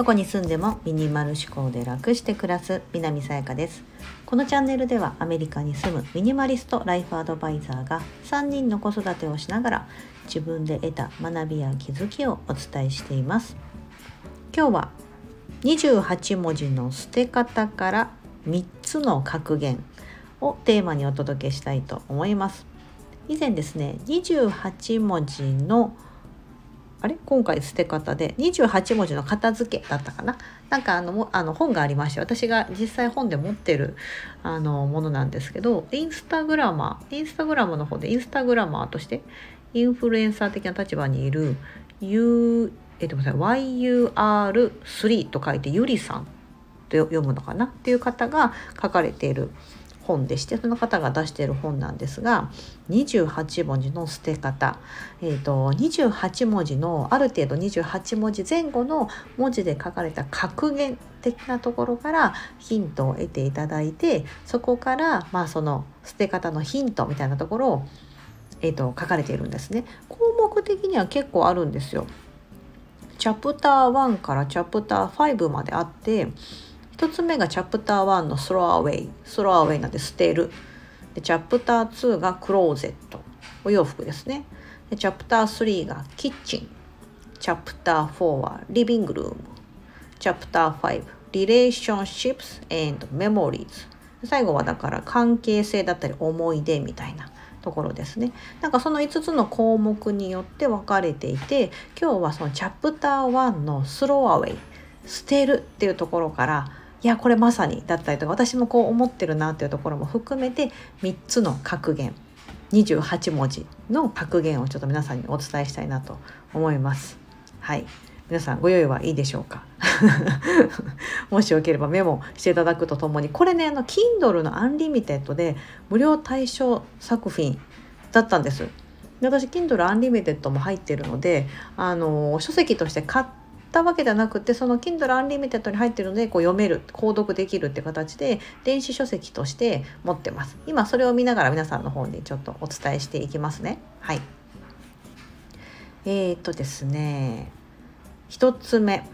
どこに住んでもミニマル思考で楽して暮らす南さやかです。このチャンネルではアメリカに住むミニマリストライフアドバイザーが3人の子育てをしながら自分で得た学びや気づきをお伝えしています。今日は28文字の捨て方から3つの格言をテーマにお届けしたいと思います。以前ですね28文字のあれ？今回捨て方で28文字の片付けだったかな？なんかあのあの本がありまして私が実際本で持ってるあのものなんですけどインスタグラマーインスタグラムの方でインスタグラマーとしてインフルエンサー的な立場にいる U えっと YUR3 と書いてゆりさんと読むのかな？っていう方が書かれている本でしてその方が出している本なんですが28文字の捨て方、えーと、28文字のある程度28文字前後の文字で書かれた格言的なところからヒントを得ていただいてそこからまあその捨て方のヒントみたいなところを、えーと、と書かれているんですね。項目的には結構あるんですよ。チャプター1からチャプター5まであって1つ目がチャプター1のスローアウェイ。スローアウェイなんで捨てるでチャプター2がクローゼット。お洋服ですね。でチャプター3がキッチン。チャプター4はリビングルーム。チャプター5リレーションシップス and memories 最後はだから関係性だったり思い出みたいなところですね。なんかその5つの項目によって分かれていて今日はそのチャプター1のスローアウェイ。捨てるっていうところからいやこれまさにだったりとか私もこう思ってるなっていうところも含めて3つの格言28文字の格言をちょっと皆さんにお伝えしたいなと思います。はい皆さんご用意はいいでしょうか？もしよければメモしていただくとともにこれねあの Kindle のアンリミテッドで無料対象作品だったんです。で私 Kindle アンリミテッドも入ってるのであの書籍として買っったわけではなくてその Kindle Unlimited に入ってるのでこう読める購読できるって形で電子書籍として持ってます。今それを見ながら皆さんの方にちょっとお伝えしていきますね。はい。えー、っとですね1つ目。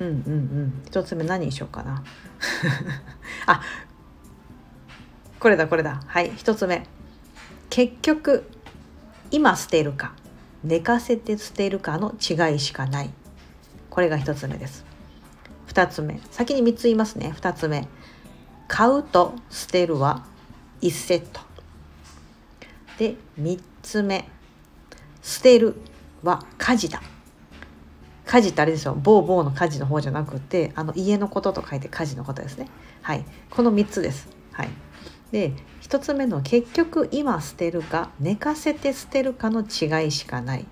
うんうんうん。1つ目何にしようかな。あこれだこれだ。はい。1つ目。結局今捨てるか。寝かせて捨てるかの違いしかない。これが1つ目です。2つ目。先に3つ言いますね。2つ目。買うと捨てるは1セット。で3つ目。捨てるは家事だ。家事ってあれですよ。ボーボーの家事の方じゃなくてあの家のことと書いて家事のことですね。はい。この3つです。はい。で1つ目の結局今捨てるか寝かせて捨てるかの違いしかない。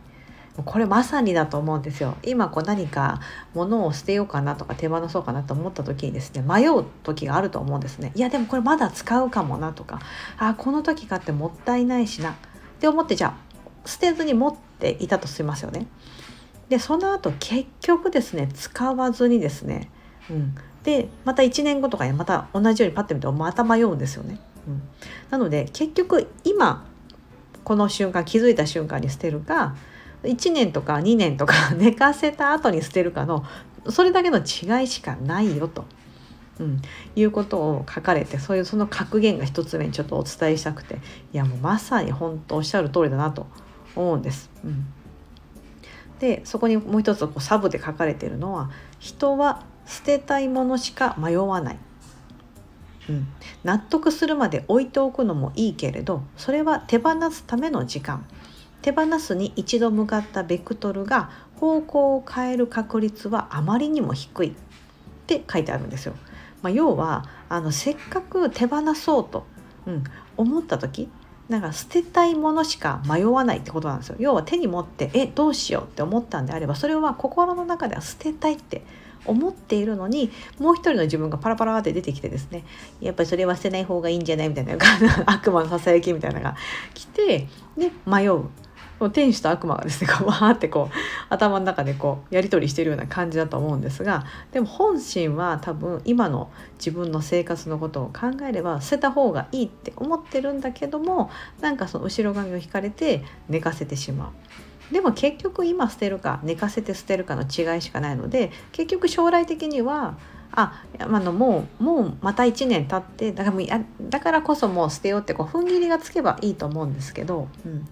これまさにだと思うんですよ。今こう何か物を捨てようかなとか手放そうかなと思った時にですね迷う時があると思うんですね。いやでもこれまだ使うかもなとかあこの時買ってもったいないしなって思ってじゃあ捨てずに持っていたとしますよね。でその後結局ですね使わずにですね、うん、でまた1年後とかにまた同じようにパッて見てまた迷うんですよね。うん、なので結局今この瞬間気づいた瞬間に捨てるか1年とか2年とか 寝かせた後に捨てるかのそれだけの違いしかないよと、うん、いうことを書かれてそういうその格言が一つ目にちょっとお伝えしたくていやもうまさに本当おっしゃる通りだなと思うんです。うんでそこにもう一つこうサブで書かれているのは人は捨てたいものしか迷わない、うん、納得するまで置いておくのもいいけれどそれは手放すための時間手放すに一度向かったベクトルが方向を変える確率はあまりにも低いって書いてあるんですよ。まあ、要はあのせっかく手放そうと、うん、思った時なんか捨てたいものしか迷わないってことなんですよ。要は手に持ってえどうしようって思ったんであればそれは心の中では捨てたいって思っているのにもう一人の自分がパラパラって出てきてですねやっぱりそれは捨てない方がいいんじゃないみたいな 悪魔のささやきみたいなのが来てで迷う天使と悪魔がですねこうわーってこう頭の中でこうやり取りしてるような感じだと思うんですがでも本心は多分今の自分の生活のことを考えれば捨てた方がいいって思ってるんだけどもなんかその後ろ髪を引かれて寝かせてしまう。でも結局今捨てるか寝かせて捨てるかの違いしかないので結局将来的にはああのもうもうまた1年経ってだからもうやだからこそもう捨てようってこう踏ん切りがつけばいいと思うんですけど、うん、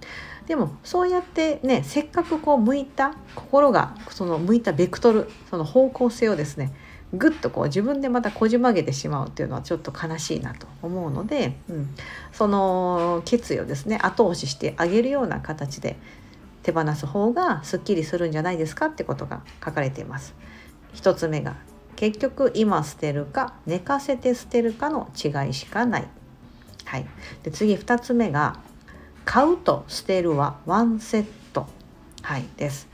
でもそうやってねせっかくこう向いた心がその向いたベクトルその方向性をですねぐっとこう自分でまたこじ曲げてしまうっていうのはちょっと悲しいなと思うので、うん、その決意をですね後押ししてあげるような形で手放す方がすっきりするんじゃないですかってことが書かれています。一つ目が結局今捨てるか寝かせて捨てるかの違いしかない。はい、で次2つ目が買うと捨てるはワンセット、はい、です。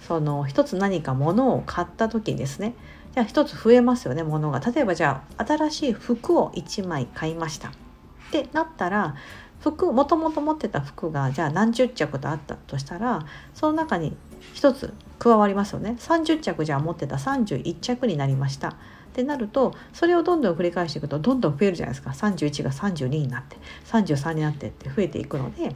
その一つ何か物を買った時にですねじゃあ一つ増えますよね物が例えばじゃあ新しい服を1枚買いましたってなったら服もともと持ってた服がじゃあ何十着とあったとしたらその中に1つ加わりますよね。30着じゃあ持ってた。31着になりました。ってなるとそれをどんどん繰り返していくとどんどん増えるじゃないですか。31が32になって33になってって増えていくので、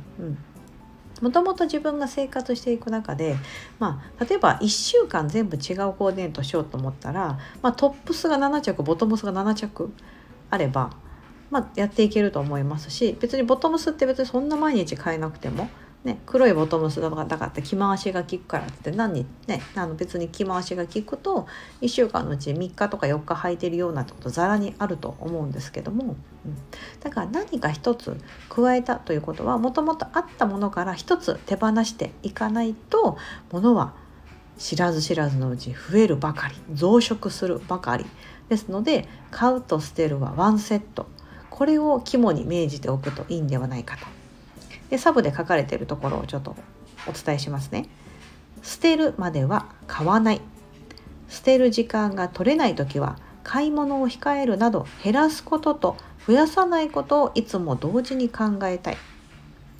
もともと自分が生活していく中で、まあ、例えば1週間全部違うコーディネートしようと思ったら、まあ、トップスが7着ボトムスが7着あればまあ、やっていけると思いますし別にボトムスって別にそんな毎日買えなくても、ね、黒いボトムスだからって着回しが効くからって何に、ね、あの別に着回しが効くと1週間のうち3日とか4日履いてるようなってことざらにあると思うんですけども、うん、だから何か一つ加えたということはもともとあったものから一つ手放していかないとものは知らず知らずのうち増えるばかり増殖するばかり。ですので買うと捨てるはワンセット。これを肝に銘じておくといいんではないかと。でサブで書かれているところをちょっとお伝えしますね。捨てるまでは買わない。捨てる時間が取れない時は買い物を控えるなど減らすことと増やさないことをいつも同時に考えたい。っ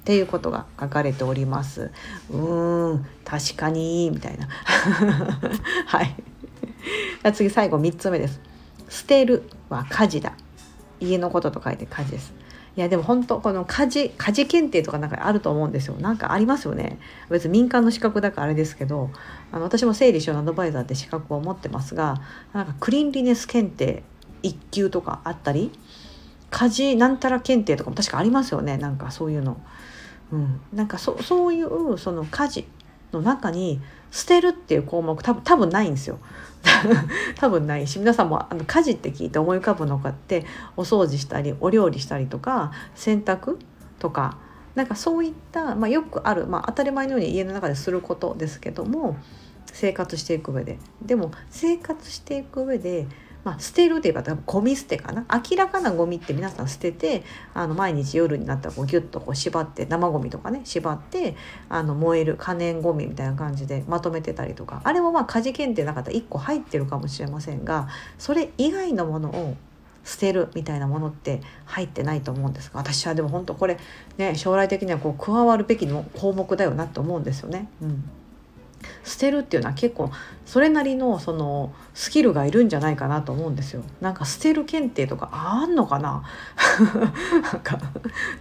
ていうことが書かれております。うーん、確かにみたいな。はい。次最後3つ目です。捨てるは家事だ。家のことと書いて家事です。いやでも本当この家事家事検定とかなんかあると思うんですよ。なんかありますよね。別に民間の資格だからあれですけどあの私も整理収納アドバイザーって資格を持ってますがなんかクリーンリネス検定1級とかあったり家事なんたら検定とかも確かありますよね。なんかそういうの、うん、なんかそそういうその家事の中に捨てるっていう項目多分多分ないんですよ。多分ないし皆さんもあの家事って聞いて思い浮かぶのかってお掃除したりお料理したりとか洗濯とかなんかそういった、まあ、よくある、まあ、当たり前のように家の中ですることですけども生活していく上で。でも生活していく上でまあ、捨てるといえばゴミ捨てかな？明らかなゴミって皆さん捨ててあの毎日夜になったらこうギュッとこう縛って生ゴミとかね縛ってあの燃える可燃ゴミみたいな感じでまとめてたりとか。あれもまあ家事検定なかったら1個入ってるかもしれませんがそれ以外のものを捨てるみたいなものって入ってないと思うんですが私はでも本当これね将来的にはこう加わるべきの項目だよなと思うんですよね。うん。捨てるっていうのは結構それなりのそのスキルがいるんじゃないかなと思うんですよ。なんか捨てる検定とかあんのかな？なんか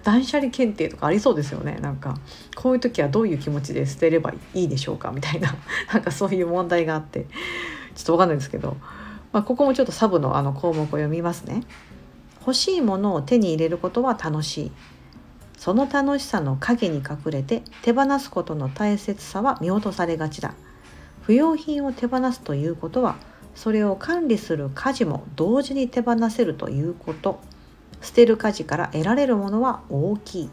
断捨離検定とかありそうですよね。なんかこういう時はどういう気持ちで捨てればいいでしょうか？みたいななんかそういう問題があってちょっとわかんないですけど、まあ、ここもちょっとサブのあの項目を読みますね。欲しいものを手に入れることは楽しい。その楽しさの陰に隠れて手放すことの大切さは見落とされがちだ。不要品を手放すということはそれを管理する家事も同時に手放せるということ。捨てる家事から得られるものは大きい。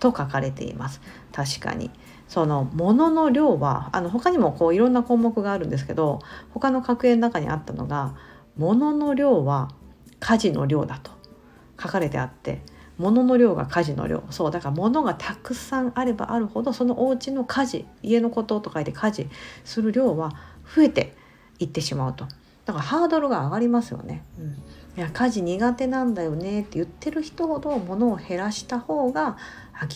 と書かれています。確かに。その物の量はあの他にもこういろんな項目があるんですけど他の格言の中にあったのが物の量は家事の量だと書かれてあって物の量が家事の量そうだから物がたくさんあればあるほどそのお家の家事家のことと書いて家事する量は増えていってしまうとだからハードルが上がりますよね。うん、いや家事苦手なんだよねって言ってる人ほど物を減らした方が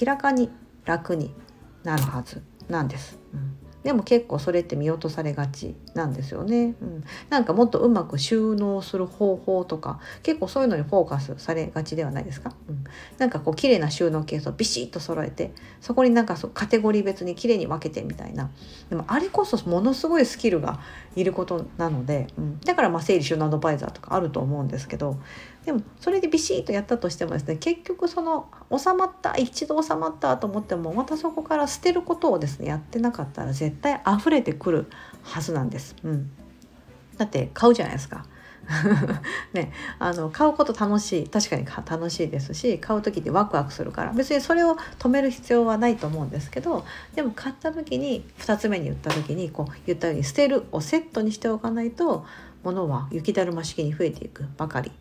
明らかに楽になるはずなんです。うんでも結構それって見落とされがちなんですよね、うん、なんかもっとうまく収納する方法とか結構そういうのにフォーカスされがちではないですか、うん、なんかこう綺麗な収納ケースをビシッと揃えてそこになんかそカテゴリー別に綺麗に分けてみたいな。でもあれこそものすごいスキルがいることなので、うん、だからまあ整理収納アドバイザーとかあると思うんですけどでもそれでビシッとやったとしてもですね結局その収まった一度収まったと思ってもまたそこから捨てることをですねやってなかったら絶対溢れてくるはずなんです。うん、だって買うじゃないですか。ね、あの買うこと楽しい。確かに楽しいですし買う時ってワクワクするから。別にそれを止める必要はないと思うんですけどでも買った時に2つ目に言った時にこう言ったように捨てるをセットにしておかないと物は雪だるま式に増えていくばかり。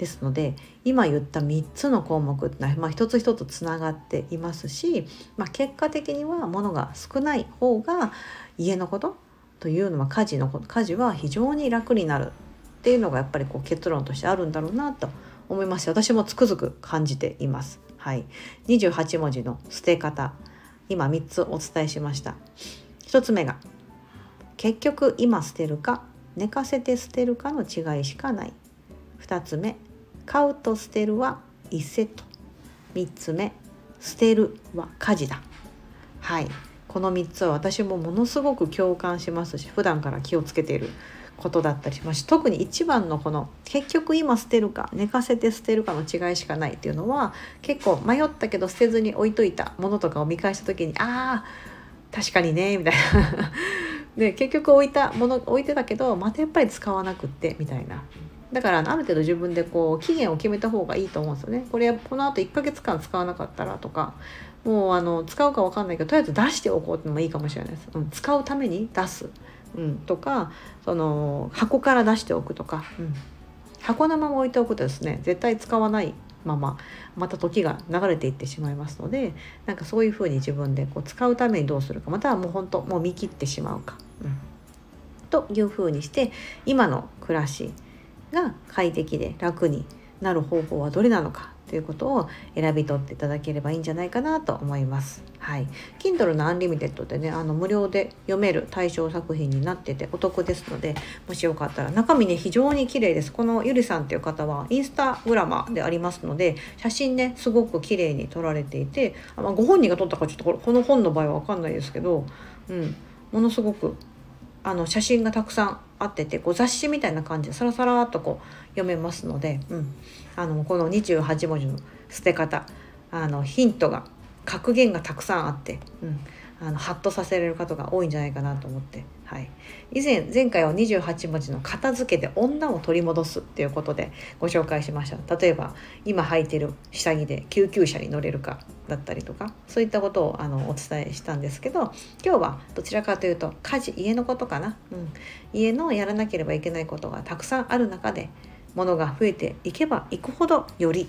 ですので今言った3つの項目ってのは、まあ、一つ一つつながっていますし、まあ、結果的には物が少ない方が家のことというのは家事の家事は非常に楽になるっていうのがやっぱりこう結論としてあるんだろうなと思いますし私もつくづく感じています。はい、28文字の捨て方今3つお伝えしました。1つ目が結局今捨てるか寝かせて捨てるかの違いしかない。2つ目買うと捨てるは1セット。3つ目捨てるは家事だ。はい。この3つは私もものすごく共感しますし普段から気をつけていることだったりしますし特に一番のこの結局今捨てるか寝かせて捨てるかの違いしかないっていうのは結構迷ったけど捨てずに置いといたものとかを見返した時にああ確かにねみたいな。で結局置いたもの置いてたけどまたやっぱり使わなくってみたいな。だからある程度自分でこう期限を決めた方がいいと思うんですよね。これこのあと1ヶ月間使わなかったらとかもうあの使うか分かんないけどとりあえず出しておこうっていうのもいいかもしれないです。うん、使うために出す、うん、とかその箱から出しておくとか、うん、箱のまま置いておくとですね絶対使わないまままた時が流れていってしまいますのでなんかそういうふうに自分でこう使うためにどうするかまたはもう本当もう見切ってしまうか、うん、というふうにして今の暮らしが快適で楽になる方法はどれなのかということを選び取っていただければいいんじゃないかなと思います。はい、Kindle のアンリミテッドでねあの無料で読める対象作品になっててお得ですのでもしよかったら中身ね非常に綺麗です。このゆりさんっていう方はインスタグラマーでありますので写真ねすごく綺麗に撮られていてあ、まあ、ご本人が撮ったかちょっとこの本の場合は分かんないですけど、うん、ものすごくあの写真がたくさんあっててこう雑誌みたいな感じでサラサラっとこう読めますので、うん、あのこの28文字の捨て方あのヒントが格言がたくさんあって、うん、あのハッとさせられる方が多いんじゃないかなと思って、はい、以前前回は28文字の片付けで女を取り戻すっていうことでご紹介しました。例えば今履いてる下着で救急車に乗れるかだったりとかそういったことをあのお伝えしたんですけど今日はどちらかというと家事家のことかな、うん、家のやらなければいけないことがたくさんある中で物が増えていけばいくほどより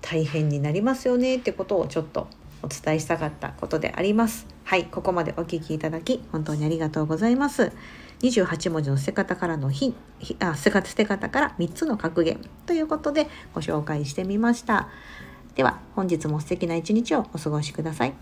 大変になりますよねってことをちょっとお伝えしたかったことであります。はい、ここまでお聞きいただき本当にありがとうございます。28文字の捨て方からのひあ捨て方から3つの格言ということでご紹介してみました。では本日も素敵な一日をお過ごしください。